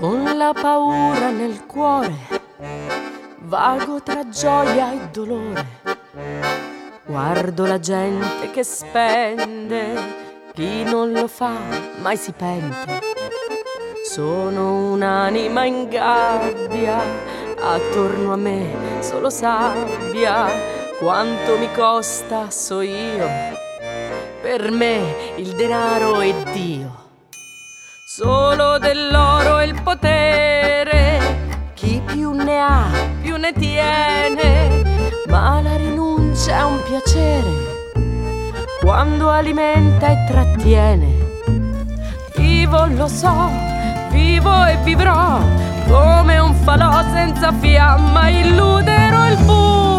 la paura nel cuore, vago tra gioia e dolore. Guardo la gente che spende, chi non lo fa mai si pente. Sono un'anima in gabbia, attorno a me solo sabbia, quanto mi costa so io, per me il denaro è Dio solo dell'oro il potere. Chi più ne ha, più ne tiene, ma la rinuncia è un piacere quando alimenta e trattiene. Vivo, lo so, vivo e vivrò come un falò senza fiamma, illuderò il buio,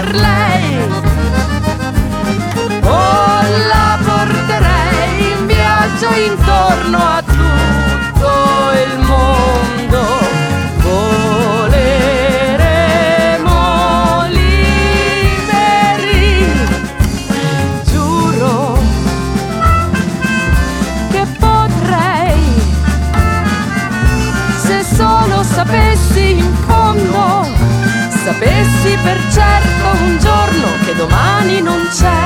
per lei. O la porterei in viaggio intorno a tutto il mondo. Voleremo liberi. Giuro che potrei se solo sapessi in fondo, sapessi per certo un giorno che domani non c'è.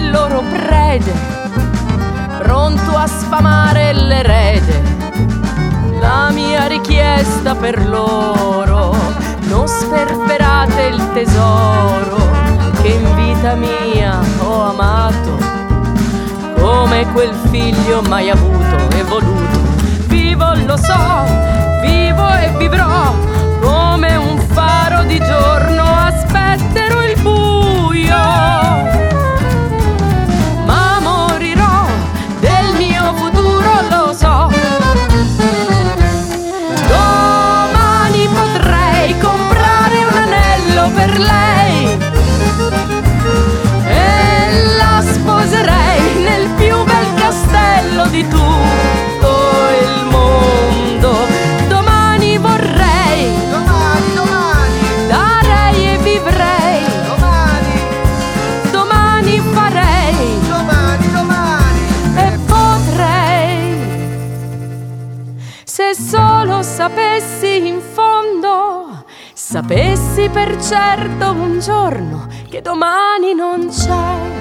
Loro prede, pronto a sfamare l'erede. La mia richiesta per loro, non sperperate il tesoro che in vita mia ho amato, come quel figlio mai avuto e voluto. Vivo, lo so, vivo e vivrò come un faro di giorno, novo solo sapessi in fondo, sapessi per certo un giorno che domani non c'è.